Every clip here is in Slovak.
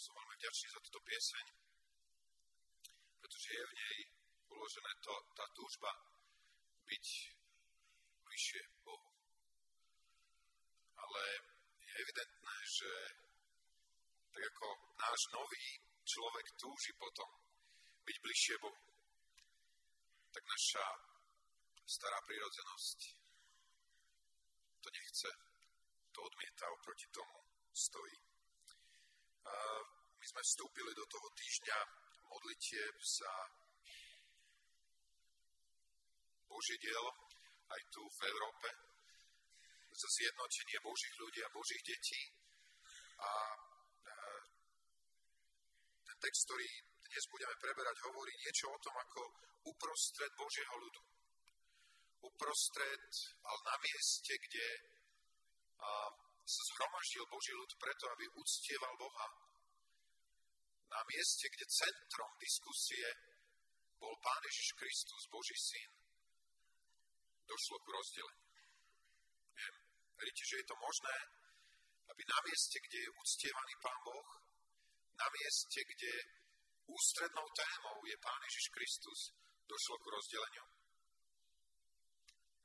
som veľmi vďačný za túto pieseň, pretože je v nej uložené to, tá túžba byť bližšie Bohu. Ale je evidentné, že tak ako náš nový človek túži potom byť bližšie Bohu, tak naša stará prírodzenosť to nechce, to odmieta, oproti tomu stojí. My sme vstúpili do toho týždňa modlitieb za Božie dielo aj tu v Európe, za zjednotenie Božích ľudí a Božích detí. A ten text, ktorý dnes budeme preberať, hovorí niečo o tom, ako uprostred Božieho ľudu. Uprostred, ale na mieste, kde zhromaždil Boží ľud preto, aby uctieval Boha. Na mieste, kde centrom diskusie bol Pán Ježiš Kristus, Boží syn, došlo k rozdeleniu. Veríte, že je to možné, aby na mieste, kde je uctievaný Pán Boh, na mieste, kde ústrednou témou je Pán Ježiš Kristus, došlo k rozdeleniu?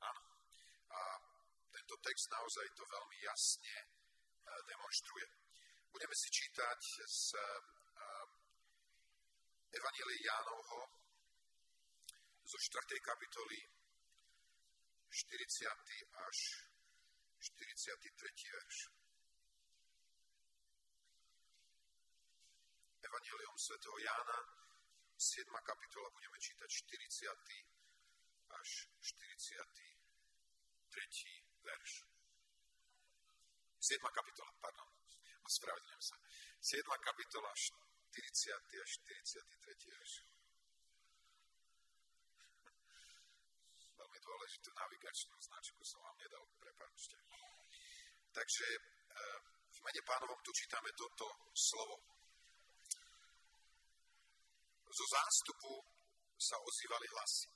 Áno. A tento text naozaj to veľmi jasne e, demonstruje. Budeme si čítať z e, Evanielie Jánovho zo 4. kapitoly 40. až 43. verš. Evangelium svätého Jána, 7. kapitola, budeme čítať 40. až 43 verš. 7. kapitola, pardon, ospravedlňujem sa. 7. kapitola, 40. až 43. verš. Veľmi dôležitú navigačnú značku som vám nedal, prepáčte. Takže eh, v mene pánovom tu čítame toto slovo. Zo zástupu sa ozývali hlasy.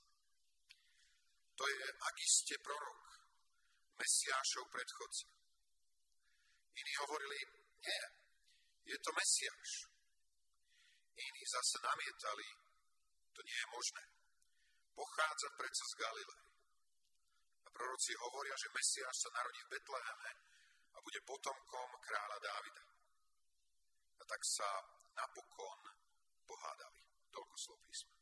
To je, aký ste prorok, Mesiášov predchodca. Iní hovorili, nie, je to Mesiáš. Iní zase namietali, to nie je možné. Pochádza predsa z Galilei. A proroci hovoria, že Mesiáš sa narodí v Betleheme a bude potomkom kráľa Dávida. A tak sa napokon pohádali. Toľko slov písma.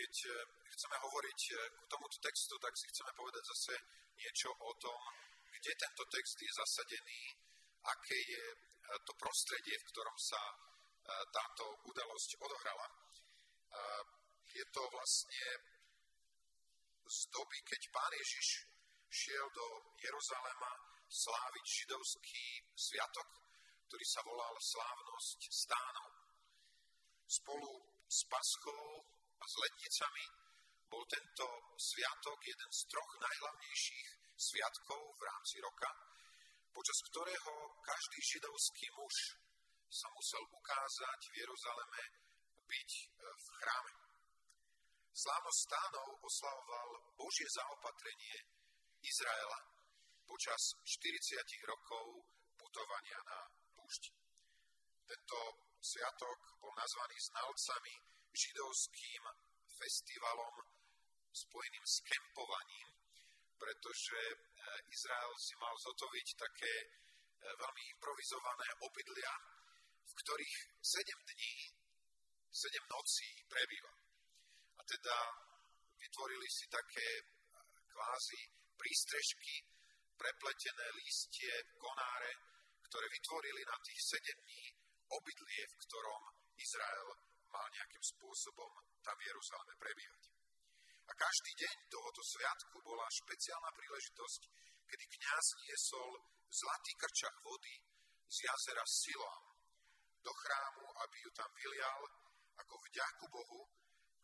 Keď e, chceme hovoriť e, k tomuto textu, tak si chceme povedať zase niečo o tom, kde tento text je zasadený, aké je e, to prostredie, v ktorom sa táto udalosť odohrala. Je to vlastne z doby, keď pán Ježiš šiel do Jeruzalema sláviť židovský sviatok, ktorý sa volal Slávnosť stánov. Spolu s Paschou a s letnicami bol tento sviatok jeden z troch najhlavnejších sviatkov v rámci roka, počas ktorého každý židovský muž sa musel ukázať v Jeruzaleme byť e, v chráme. Slávnosť stánov oslavoval Božie zaopatrenie Izraela počas 40 rokov putovania na púšť. Tento sviatok bol nazvaný znalcami židovským festivalom spojeným s kempovaním, pretože e, Izrael si mal zotoviť také e, veľmi improvizované obydlia, v ktorých 7 dní, 7 nocí prebýva. A teda vytvorili si také e, kvázi prístrežky, prepletené lístie, konáre, ktoré vytvorili na tých 7 dní obydlie, v ktorom Izrael mal nejakým spôsobom tam v Jeruzaleme prebývať. A každý deň tohoto sviatku bola špeciálna príležitosť, kedy kňaz niesol zlatý krčach vody z jazera Siloam do chrámu, aby ju tam vylial ako vďaku Bohu,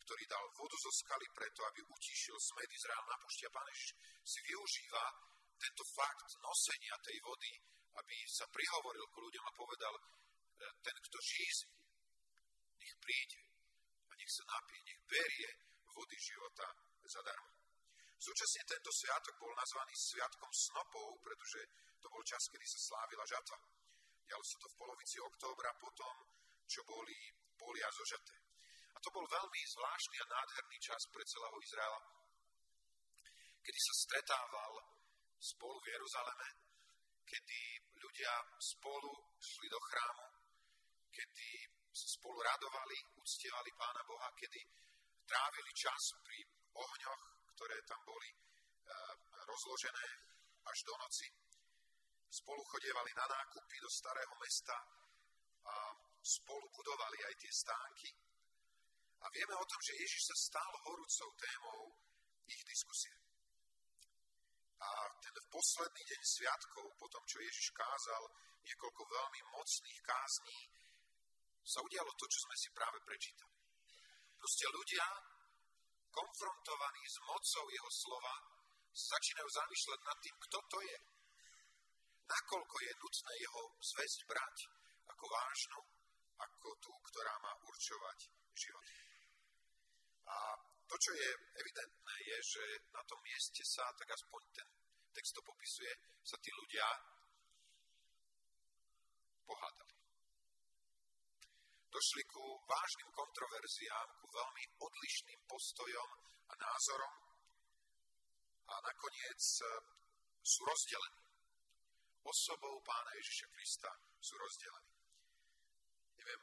ktorý dal vodu zo skaly preto, aby utíšil smed Izrael na pušti a Pán si využíva tento fakt nosenia tej vody, aby sa prihovoril k ľuďom a povedal, e, ten, kto žízní, nech príde a nech sa napije, nech berie vody života zadarmo. Súčasne tento sviatok bol nazvaný Sviatkom snopov, pretože to bol čas, kedy sa slávila žatva. Dialo sa to v polovici októbra potom, čo boli polia zožaté. A to bol veľmi zvláštny a nádherný čas pre celého Izraela, kedy sa stretával spolu v Jeruzaleme, kedy ľudia spolu šli do chrámu, kedy spolu radovali, uctievali Pána Boha, kedy trávili čas pri ohňoch, ktoré tam boli e, rozložené až do noci. Spolu chodievali na nákupy do starého mesta a spolu budovali aj tie stánky. A vieme o tom, že Ježiš sa stal horúcou témou ich diskusie. A ten posledný deň sviatkov, po tom, čo Ježiš kázal niekoľko veľmi mocných kázní, sa udialo to, čo sme si práve prečítali. Proste ľudia, konfrontovaní s mocou jeho slova, začínajú zamýšľať nad tým, kto to je. Nakoľko je nutné jeho zväzť brať ako vážnu, ako tú, ktorá má určovať život. A to, čo je evidentné, je, že na tom mieste sa, tak aspoň ten text to popisuje, sa tí ľudia pohádali. Došli ku vážnym kontroverziám, ku veľmi odlišným postojom a názorom a nakoniec e, sú rozdelení. Osobou pána Ježiša Krista sú rozdelení. Neviem,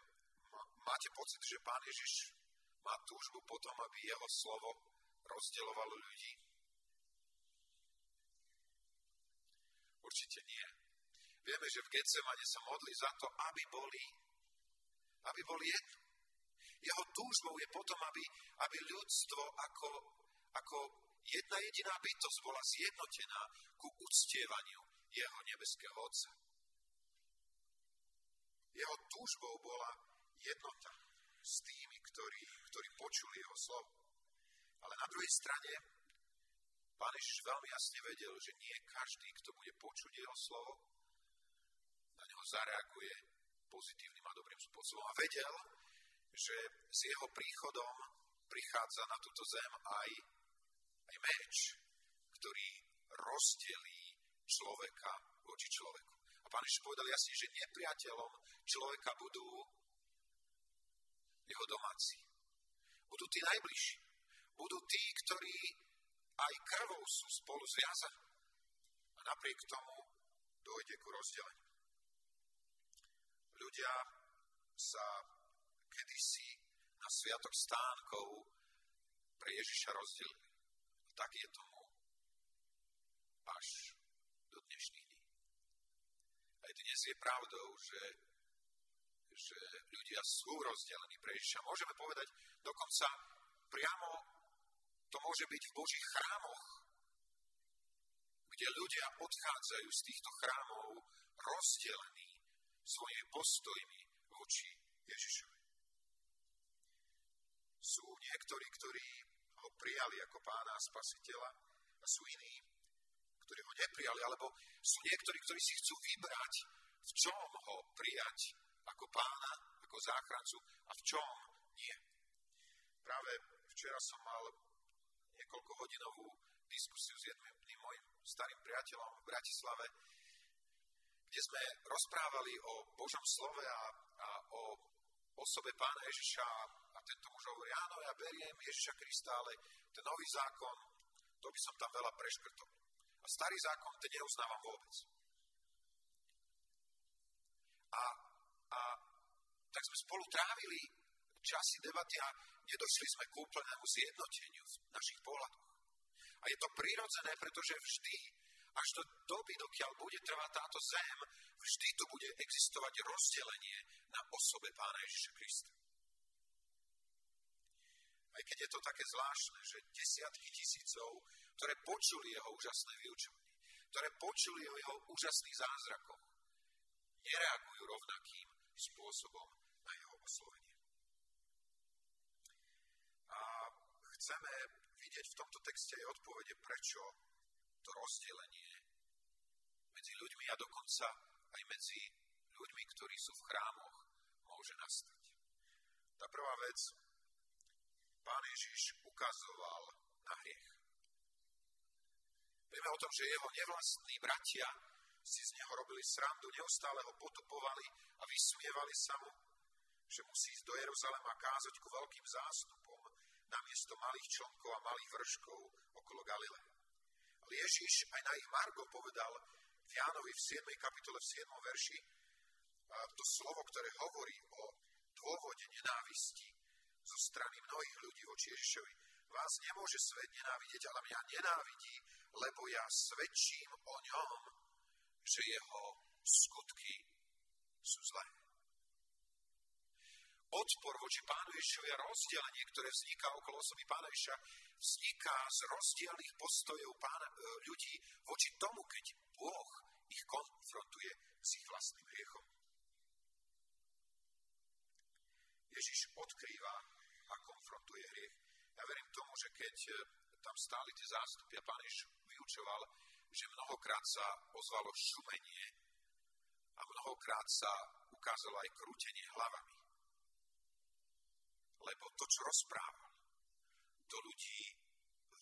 máte pocit, že pán Ježiš má túžbu potom, aby jeho slovo rozdeľovalo ľudí? Určite nie. Vieme, že v Getsemane sa modli za to, aby boli, aby boli jedno. Jeho túžbou je potom, aby, aby ľudstvo ako, ako jedna jediná bytosť bola zjednotená ku uctievaniu jeho nebeského Otca. Jeho túžbou bola jednota s tými, ktorí, ktorí počuli jeho slovo. Ale na druhej strane Pán Ježiš veľmi jasne vedel, že nie každý, kto bude počuť jeho slovo, na neho zareaguje pozitívnym a dobrým spôsobom. A vedel, že s jeho príchodom prichádza na túto zem aj, aj meč, ktorý rozdelí človeka voči človeku. A pán Ježiš povedal jasne, že nepriateľom človeka budú jeho domáci. Budú tí najbližší. Budú tí, ktorí aj krvou sú spolu zviazaní. A napriek tomu dojde ku rozdeleniu. Ľudia sa kedysi na sviatok stánkov pre Ježiša rozdelili. A tak je tomu až do dnešných dní. Aj dnes je pravdou, že že ľudia sú rozdelení pre Ježiša. Môžeme povedať dokonca priamo to môže byť v Božích chrámoch, kde ľudia odchádzajú z týchto chrámov rozdelení svojimi postojmi voči Ježišovi. Sú niektorí, ktorí ho prijali ako pána a spasiteľa a sú iní, ktorí ho neprijali, alebo sú niektorí, ktorí si chcú vybrať, v čom ho prijať ako pána, ako záchrancu a v čom nie. Práve včera som mal niekoľko hodinovú diskusiu s jedným mojim starým priateľom v Bratislave, kde sme rozprávali o Božom slove a, a o osobe pána Ježiša a tento muž hovorí, áno, ja beriem Ježiša Krista, ale ten nový zákon, to by som tam veľa preškrtol. A starý zákon, ten neuznávam vôbec. A a tak sme spolu trávili časy debaty a nedošli sme k úplnému zjednoteniu v našich pohľadoch. A je to prirodzené, pretože vždy, až do doby, dokiaľ bude trvať táto zem, vždy tu bude existovať rozdelenie na osobe Pána Ježiša Krista. Aj keď je to také zvláštne, že desiatky tisícov, ktoré počuli jeho úžasné vyučovanie, ktoré počuli o jeho úžasných zázrakoch, nereagujú rovnakým spôsobom na jeho oslovenie. A chceme vidieť v tomto texte aj odpovede, prečo to rozdelenie medzi ľuďmi a dokonca aj medzi ľuďmi, ktorí sú v chrámoch, môže nastať. Tá prvá vec, pán Ježiš ukazoval na hriech. Vieme o tom, že jeho nevlastní bratia si z neho robili srandu, neustále ho potupovali a vysmievali sa mu, že musí ísť do Jeruzalema kázať ku veľkým zástupom namiesto malých člnkov a malých vrškov okolo Galile. Ježiš aj na ich Margo povedal v Jánovi v 7. kapitole v 7. verši to slovo, ktoré hovorí o dôvode nenávisti zo strany mnohých ľudí voči Ježišovi. Vás nemôže svet nenávidieť, ale mňa nenávidí, lebo ja svedčím o ňom, že jeho skutky sú zlé. Odpor voči pánu Ježišovi a rozdelenie, ktoré vzniká okolo osoby pána Ježiša, vzniká z rozdielných postojov pána, e, ľudí voči tomu, keď Boh ich konfrontuje s ich vlastným hriechom. Ježiš odkrýva a konfrontuje hriech. Ja verím tomu, že keď e, tam stáli tie zástupy a pán Ježiš vyučoval, že mnohokrát sa ozvalo šumenie a mnohokrát sa ukázalo aj krútenie hlavami. Lebo to, čo rozprával, to ľudí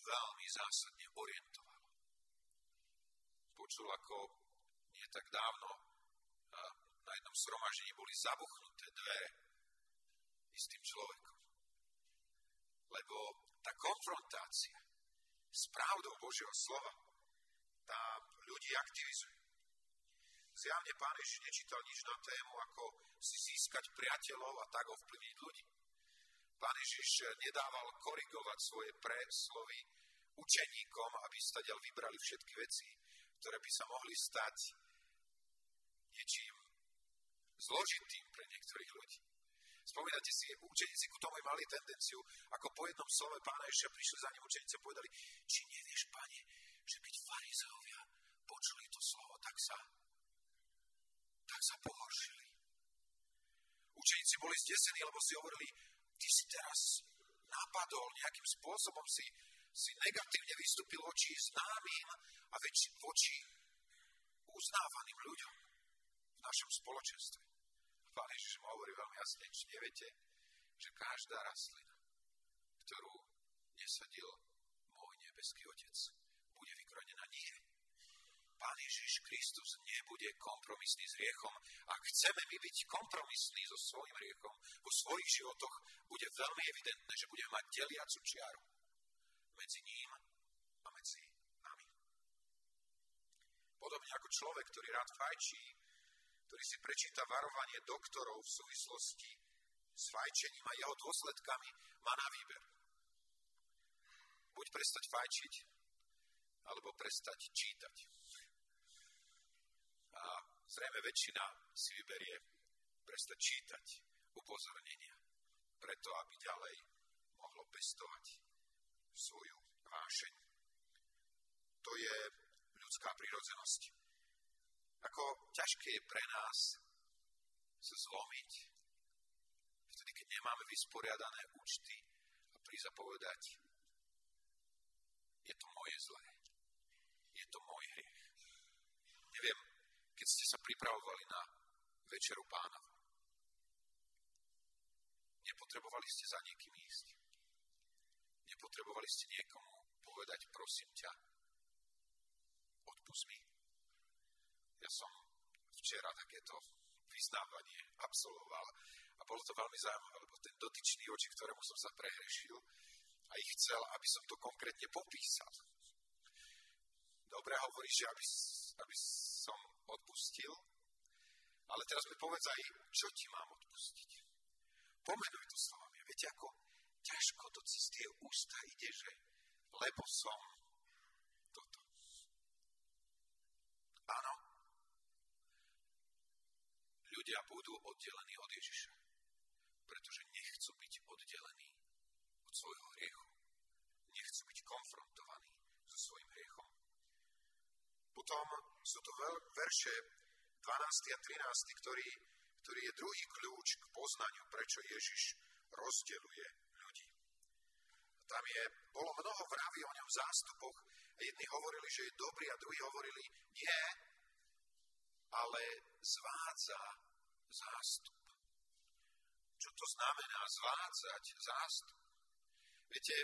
veľmi zásadne orientovalo. Počul, ako nie tak dávno na jednom sromažení boli zabuchnuté dvere istým človekom. Lebo tá konfrontácia s pravdou Božieho slova tá ľudí aktivizuje. Zjavne pán Ježiš nečítal nič na tému, ako si získať priateľov a tak ovplyvniť ľudí. Pán Ježiš nedával korigovať svoje preslovy učeníkom, aby stadiaľ vybrali všetky veci, ktoré by sa mohli stať niečím zložitým pre niektorých ľudí. Spomínate si, učeníci ku tomu mali tendenciu, ako po jednom slove pána Ježiša prišli za ním učeníci a povedali, či nevieš, pane, že keď farizeovia počuli to slovo, tak sa, tak sa pohoršili. Učeníci boli zdesení, lebo si hovorili, ty si teraz napadol, nejakým spôsobom si, si negatívne vystúpil voči známym a väč, voči uznávaným ľuďom v našom spoločenstve. Pán Ježiš mu hovorí veľmi jasne, či neviete, že každá rastlina, ktorú nesadil môj nebeský Otec, bude vykronená nie. Pán Ježiš Kristus nebude kompromisný s riechom. Ak chceme my byť kompromisní so svojím riechom vo svojich životoch, bude veľmi evidentné, že budeme mať deliacu čiaru medzi ním a medzi nami. Podobne ako človek, ktorý rád fajčí, ktorý si prečíta varovanie doktorov v súvislosti s fajčením a jeho dôsledkami, má na výber. Buď prestať fajčiť, alebo prestať čítať. Zrejme väčšina si vyberie prestať čítať upozornenia, preto aby ďalej mohlo pestovať svoju vášeň. To je ľudská prírodzenosť. Ako ťažké je pre nás sa zlomiť, vtedy, keď nemáme vysporiadané účty a prísť a povedať, je to moje zlé je to môj hriech. Keď ste sa pripravovali na večeru pána. Nepotrebovali ste za niekým ísť. Nepotrebovali ste niekomu povedať, prosím ťa, odpust mi. Ja som včera takéto vyznávanie absolvoval a bolo to veľmi zaujímavé, lebo ten dotyčný, oči ktorému som sa prehrešil, a ich chcel, aby som to konkrétne popísal dobre hovoríš, aby, aby som odpustil, ale teraz mi povedz aj, čo ti mám odpustiť. Pomenuj to slovami. Viete, ako ťažko to cez tie ústa ide, že lebo som toto. Áno, ľudia budú oddelení od Ježiša, pretože nechcú byť oddelení od svojho hriechu. Nechcú byť konfrontovaní so svojím hriechom. Potom sú to verše 12. a 13., ktorý, ktorý je druhý kľúč k poznaniu, prečo Ježiš rozdeluje ľudí. Tam je, bolo mnoho vraví o ňom zástupoch. Jedni hovorili, že je dobrý, a druhí hovorili, nie, ale zvádza zástup. Čo to znamená zvádzať zástup? Viete,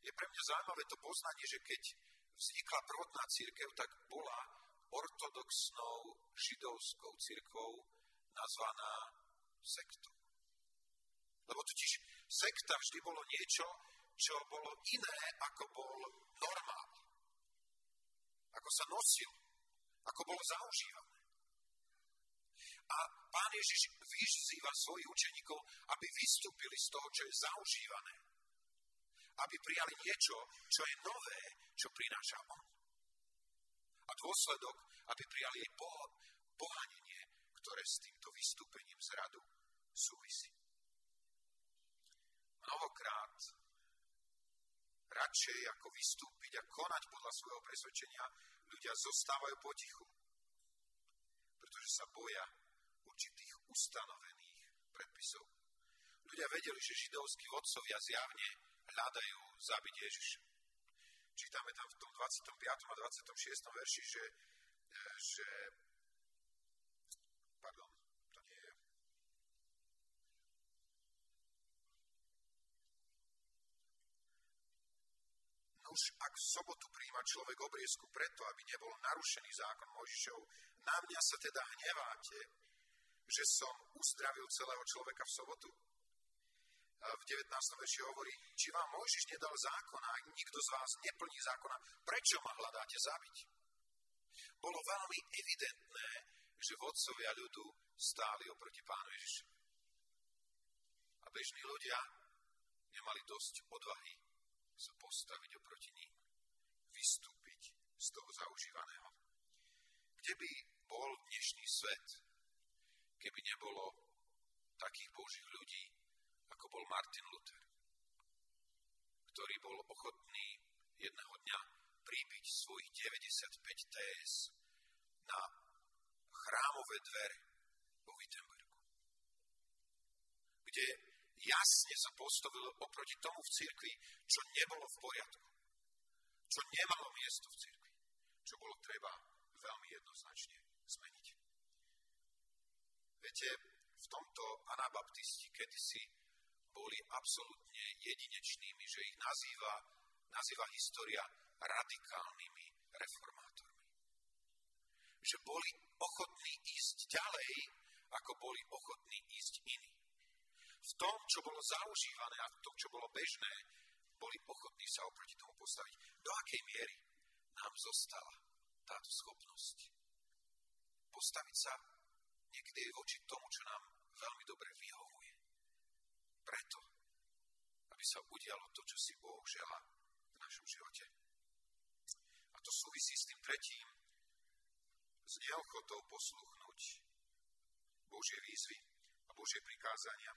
je pre mňa zaujímavé to poznanie, že keď vznikla prvotná církev, tak bola ortodoxnou židovskou církvou nazvaná sektou. Lebo totiž sekta vždy bolo niečo, čo bolo iné, ako bol normál. Ako sa nosil, ako bolo zaužívané. A pán Ježiš vyzýva svojich učeníkov, aby vystúpili z toho, čo je zaužívané. Aby prijali niečo, čo je nové, čo prináša on. A dôsledok, aby prijali jej pohanenie, ktoré s týmto vystúpením z radu súvisí. Mnohokrát radšej ako vystúpiť a konať podľa svojho presvedčenia, ľudia zostávajú potichu, pretože sa boja určitých ustanovených predpisov. Ľudia vedeli, že židovskí vodcovia zjavne hľadajú zabiť Ježiša. Čítame tam v tom 25. a 26. verši, že, že pardon, to nie je. Nuž, ak v sobotu príjma človek obriezku preto, aby nebol narušený zákon Mojžišov, na mňa sa teda hneváte, že som uzdravil celého človeka v sobotu? V 19. verši hovorí, či vám Mojžiš nedal zákona, ak nikto z vás neplní zákona, prečo ma hľadáte zabiť? Bolo veľmi evidentné, že vodcovia ľudu stáli oproti pánu Ježišu. A bežní ľudia nemali dosť odvahy sa postaviť oproti ním, vystúpiť z toho zaužívaného. Kde by bol dnešný svet, keby nebolo takých božích ľudí, ako bol Martin Luther, ktorý bol ochotný jedného dňa príbiť svojich 95 téz na chrámové dvere vo Wittenbergu, kde jasne sa postavil oproti tomu v cirkvi, čo nebolo v poriadku, čo nemalo miesto v cirkvi, čo bolo treba veľmi jednoznačne zmeniť. Viete, v tomto anabaptisti kedysi boli absolútne jedinečnými, že ich nazýva, nazýva história radikálnymi reformátormi. Že boli ochotní ísť ďalej, ako boli ochotní ísť iní. V tom, čo bolo zaužívané a v tom, čo bolo bežné, boli ochotní sa oproti tomu postaviť. Do akej miery nám zostala táto schopnosť postaviť sa niekedy voči tomu, čo nám veľmi dobre vyhovuje. Preto, aby sa udialo to, čo si Boh želá v našom živote. A to súvisí s tým tretím, s neochotou posluchnúť Božie výzvy a Božie prikázania.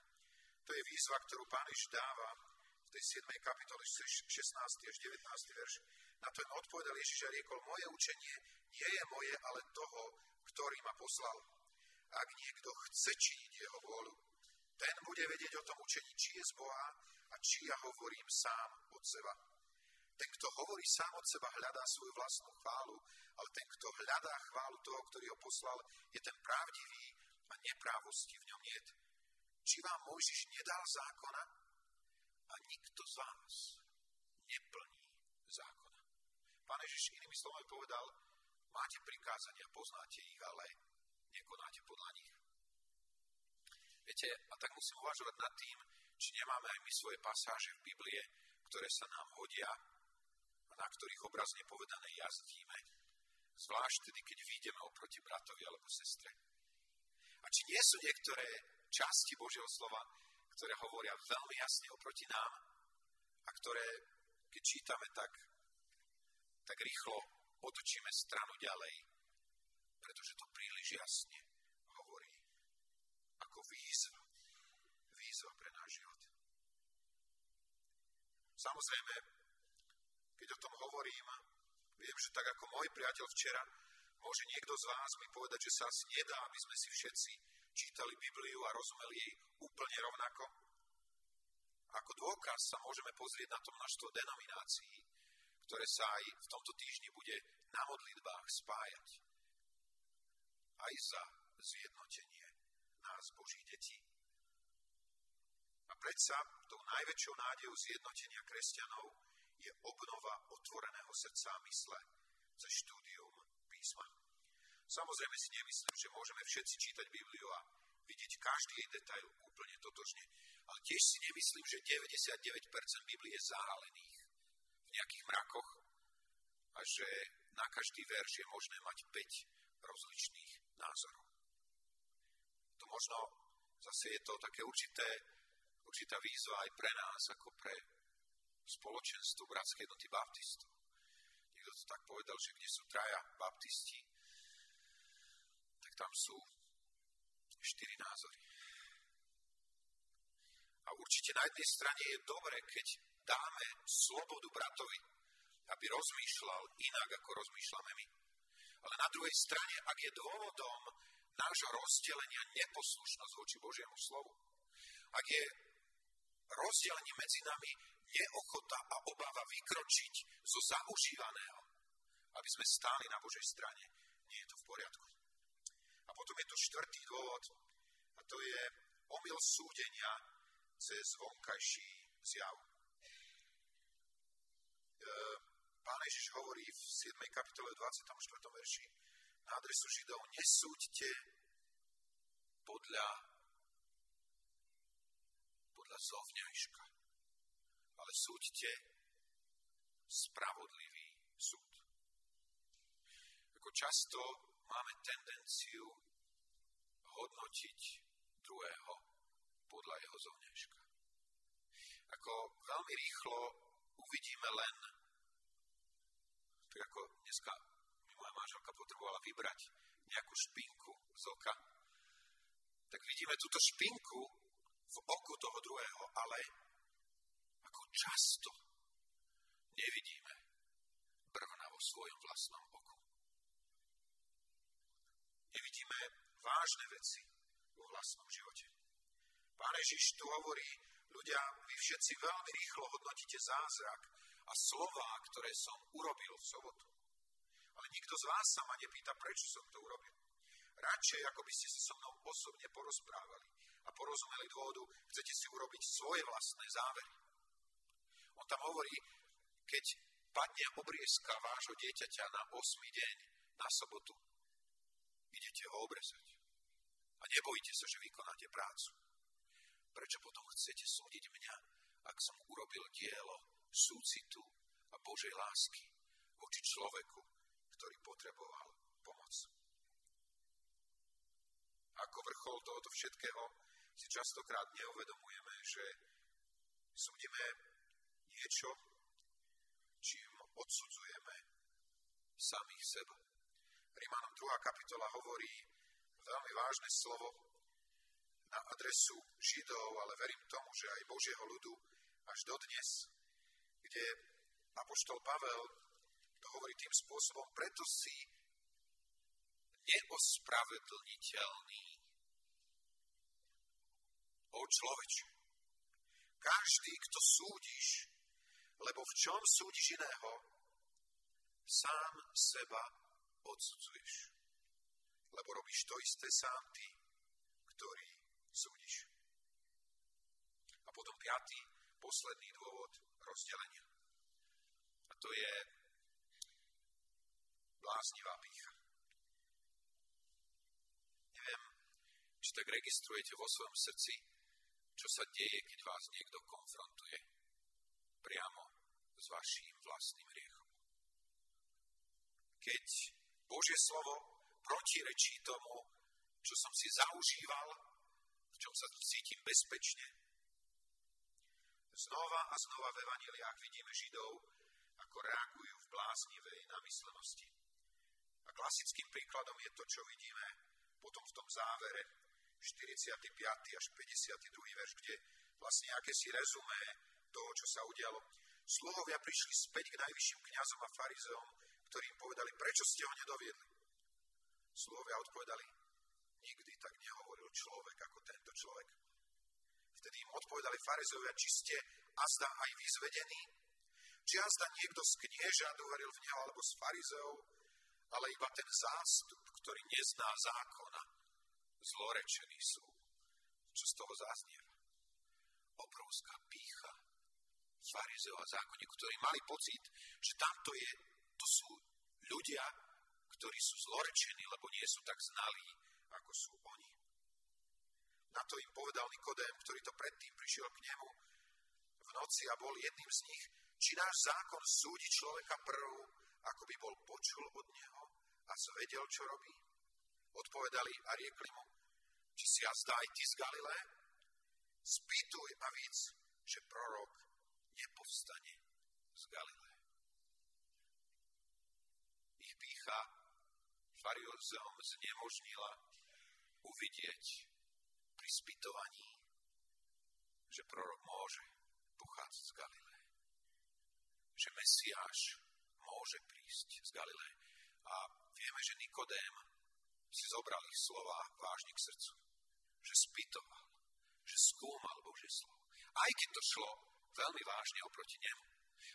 To je výzva, ktorú Pán Ježiš dáva v tej 7. kapitole 16. až 19. verš. Na to im odpovedal Ježiš a riekol, moje učenie nie je moje, ale toho, ktorý ma poslal. Ak niekto chce činiť jeho vôľu, ten bude vedieť o tom učení, či je z Boha a či ja hovorím sám od seba. Ten, kto hovorí sám od seba, hľadá svoju vlastnú chválu, ale ten, kto hľadá chválu toho, ktorý ho poslal, je ten pravdivý a neprávosti v ňom nie. Či vám Mojžiš nedal zákona a nikto z vás neplní zákona. Pane Ježiš inými slovami povedal, máte prikázania, poznáte ich, ale nekonáte podľa nich. Viete, a tak musím uvažovať nad tým, či nemáme aj my svoje pasáže v Biblie, ktoré sa nám hodia a na ktorých obrazne povedané jazdíme, zvlášť tedy, keď vyjdeme oproti bratovi alebo sestre. A či nie sú niektoré časti Božieho slova, ktoré hovoria veľmi jasne oproti nám a ktoré, keď čítame, tak, tak rýchlo otočíme stranu ďalej, pretože to príliš jasne ako výzva. Výzva pre náš život. Samozrejme, keď o tom hovorím, viem, že tak ako môj priateľ včera, môže niekto z vás mi povedať, že sa asi nedá, aby sme si všetci čítali Bibliu a rozumeli jej úplne rovnako. Ako dôkaz sa môžeme pozrieť na to množstvo denominácií, ktoré sa aj v tomto týždni bude na modlitbách spájať. Aj za zjednotenie nás, Božích detí. A predsa tou najväčšou nádejou zjednotenia kresťanov je obnova otvoreného srdca a mysle cez štúdium písma. Samozrejme si nemyslím, že môžeme všetci čítať Bibliu a vidieť každý jej detail úplne totožne. Ale tiež si nemyslím, že 99% Biblie je zahalených v nejakých mrakoch a že na každý verš je možné mať 5 rozličných názorov. Možno zase je to také určité, určitá výzva aj pre nás, ako pre spoločenstvo Bratskej jednoty baptistov. Niekto to tak povedal, že kde sú traja baptisti, tak tam sú štyri názory. A určite na jednej strane je dobre, keď dáme slobodu bratovi, aby rozmýšľal inak, ako rozmýšľame my. Ale na druhej strane, ak je dôvodom nášho rozdelenia neposlušnosť voči Božiemu slovu, ak je rozdelenie medzi nami neochota a obava vykročiť zo zaužívaného, aby sme stáli na Božej strane, nie je to v poriadku. A potom je to štvrtý dôvod, a to je omyl súdenia cez vonkajší zjav. E, Pán Ježiš hovorí v 7. kapitole 24. verši na adresu Židov, nesúďte podľa, podľa zovňajška, ale súďte spravodlivý súd. Ako často máme tendenciu hodnotiť druhého podľa jeho zovňajška. Ako veľmi rýchlo uvidíme len, tak ako dneska moja manželka potrebovala vybrať nejakú špinku z oka, tak vidíme túto špinku v oku toho druhého, ale ako často nevidíme brvna vo svojom vlastnom oku. Nevidíme vážne veci vo vlastnom živote. Pán Ježiš tu hovorí, ľudia, vy všetci veľmi rýchlo hodnotíte zázrak a slová, ktoré som urobil v sobotu. Ale nikto z vás sa ma nepýta, prečo som to urobil. Radšej, ako by ste sa so mnou osobne porozprávali a porozumeli dôvodu, chcete si urobiť svoje vlastné závery. On tam hovorí, keď padne obriezka vášho dieťaťa na 8. deň, na sobotu, idete ho obrezať. A nebojte sa, že vykonáte prácu. Prečo potom chcete súdiť mňa, ak som urobil dielo súcitu a Božej lásky voči človeku, ktorý potreboval pomoc? Ako vrchol tohoto všetkého si častokrát neuvedomujeme, že súdime niečo, čím odsudzujeme samých seba. Rímanom 2. kapitola hovorí veľmi vážne slovo na adresu Židov, ale verím tomu, že aj Božieho ľudu až dodnes, kde Apoštol Pavel to hovorí tým spôsobom, preto si neospravedlniteľný o človeč. Každý, kto súdiš, lebo v čom súdiš iného, sám seba odsudzuješ. Lebo robíš to isté sám ty, ktorý súdiš. A potom piatý, posledný dôvod rozdelenia. A to je bláznivá pícha. Neviem, či tak registrujete vo svojom srdci, čo sa deje, keď vás niekto konfrontuje priamo s vaším vlastným hriechom. Keď Božie slovo protirečí tomu, čo som si zaužíval, v čom sa cítim bezpečne. Znova a znova v evaniliách vidíme Židov, ako reagujú v bláznivej namyslenosti. A klasickým príkladom je to, čo vidíme potom v tom závere, 45. až 52. verš, kde vlastne akési rezumé toho, čo sa udialo. Sluhovia prišli späť k najvyšším kňazom a farizeom, ktorí im povedali, prečo ste ho nedoviedli. Sluhovia odpovedali, nikdy tak nehovoril človek ako tento človek. Vtedy im odpovedali farizeovia, či ste azda aj vyzvedení, či azda niekto z knieža uveril v neho alebo z farizeov, ale iba ten zástup, ktorý nezná zákona, zlorečený sú. Čo z toho zaznieva? obrovská pícha farizeo a zákonníkov, ktorí mali pocit, že tamto je, to sú ľudia, ktorí sú zlorečení, lebo nie sú tak znalí, ako sú oni. Na to im povedal Nikodém, ktorý to predtým prišiel k nemu v noci a bol jedným z nich, či náš zákon súdi človeka prv, ako by bol počul od neho a zvedel, čo robí. Odpovedali a riekli mu, či si ja zdaj ty z Galilé? Spýtuj a víc, že prorok nepovstane z Galilé. Ich pícha fariozom znemožnila uvidieť pri spytovaní, že prorok môže pochádzať z Galilé. Že Mesiáš môže prísť z Galilé. A vieme, že Nikodém si zobral ich slova vážne k srdcu. Že spytoval, že skúmal Božie slovo. Aj keď to šlo veľmi vážne oproti nemu.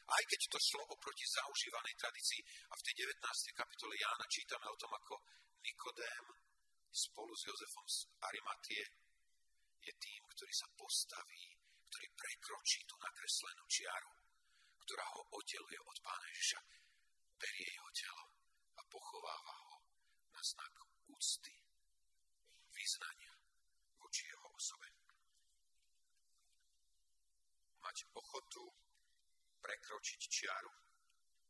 Aj keď to šlo oproti zaužívanej tradícii a v tej 19. kapitole Jána čítame o tom, ako Nikodém spolu s Jozefom z Arimatie je tým, ktorý sa postaví, ktorý prekročí tú nakreslenú čiaru, ktorá ho oddeluje od pána Ježiša, berie jeho telo a pochováva ho na znak úcty, význania voči jeho osobe. Mať ochotu prekročiť čiaru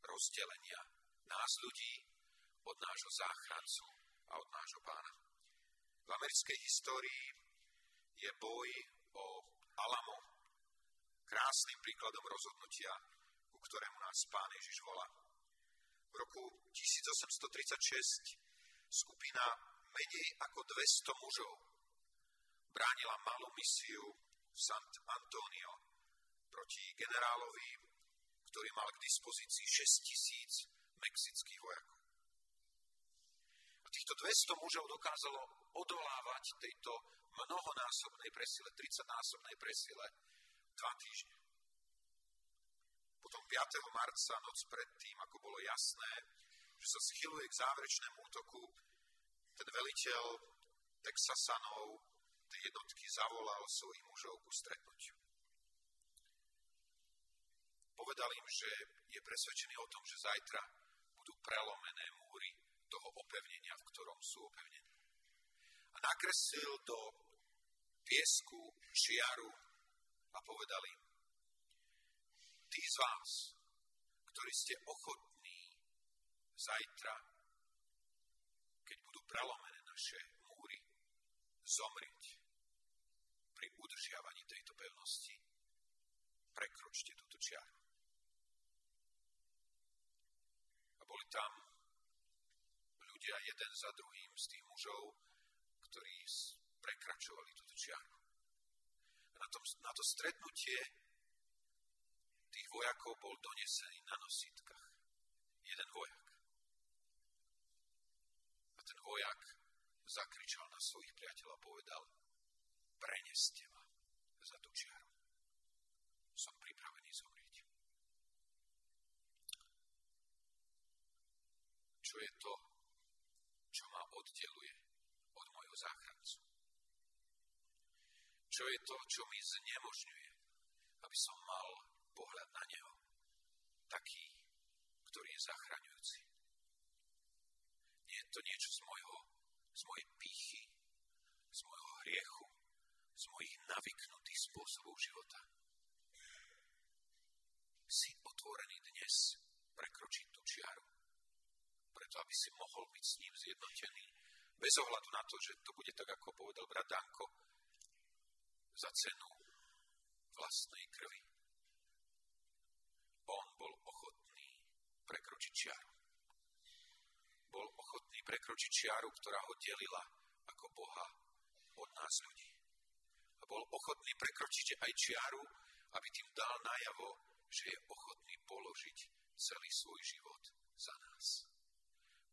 rozdelenia nás ľudí od nášho záchrancu a od nášho pána. V americkej histórii je boj o Alamo krásnym príkladom rozhodnutia, ktorému nás pán Ježiš volá. V roku 1836 skupina menej ako 200 mužov bránila malú misiu v Sant Antonio proti generálovi, ktorý mal k dispozícii 6 tisíc mexických vojakov. A týchto 200 mužov dokázalo odolávať tejto mnohonásobnej presile, 30-násobnej presile, dva týždne. Potom 5. marca, noc predtým, ako bolo jasné, že sa schyluje k záverečnému útoku, ten veliteľ Texasanov tej jednotky zavolal svojich mužov ku stretnutiu. Povedal im, že je presvedčený o tom, že zajtra budú prelomené múry toho opevnenia, v ktorom sú opevnení. A nakreslil do piesku čiaru a povedal im, tí z vás, ktorí ste ochotní zajtra, keď budú prelomené naše múry, zomrieť pri udržiavaní tejto pevnosti, prekročte túto čiaru. A boli tam ľudia jeden za druhým z tých mužov, ktorí prekračovali túto čiaru. A na, tom, na to stretnutie tých vojakov bol donesený na nosítkach. Jeden vojak. A ten vojak zakričal na svojich priateľov a povedal, preneste ma za tú čiaru. Som pripravený zomrieť. Čo je to, čo ma oddeluje od môjho záchrancu? Čo je to, čo mi znemožňuje, aby som mal pohľad na Neho, taký, ktorý je zachraňujúci. Nie je to niečo z, mojho, z mojej pýchy, z mojho hriechu, z mojich navyknutých spôsobov života. Si otvorený dnes prekročiť tú čiaru, preto aby si mohol byť s ním zjednotený, bez ohľadu na to, že to bude tak, ako povedal brat Danko, za cenu vlastnej krvi on bol ochotný prekročiť čiaru. Bol ochotný prekročiť čiaru, ktorá ho delila ako Boha od nás ľudí. A bol ochotný prekročiť aj čiaru, aby tým dal najavo, že je ochotný položiť celý svoj život za nás.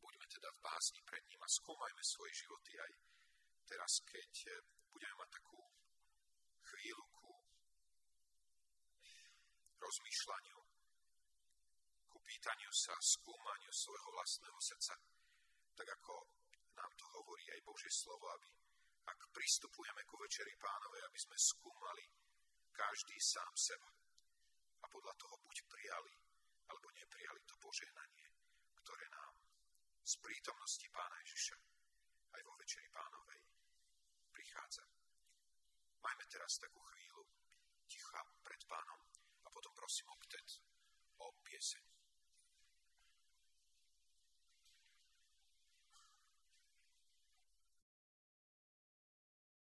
Buďme teda v básni pred ním a skúmajme svoje životy aj teraz, keď budeme mať takú chvíľu ku rozmýšľaniu pýtaniu sa, skúmaniu svojho vlastného srdca. Tak ako nám to hovorí aj Božie slovo, aby ak pristupujeme ku večeri pánovej, aby sme skúmali každý sám seba. A podľa toho buď prijali, alebo neprijali to požehnanie, ktoré nám z prítomnosti Pána Ježiša aj vo Večeri Pánovej prichádza. Majme teraz takú chvíľu ticha pred Pánom a potom prosím o o pieseň.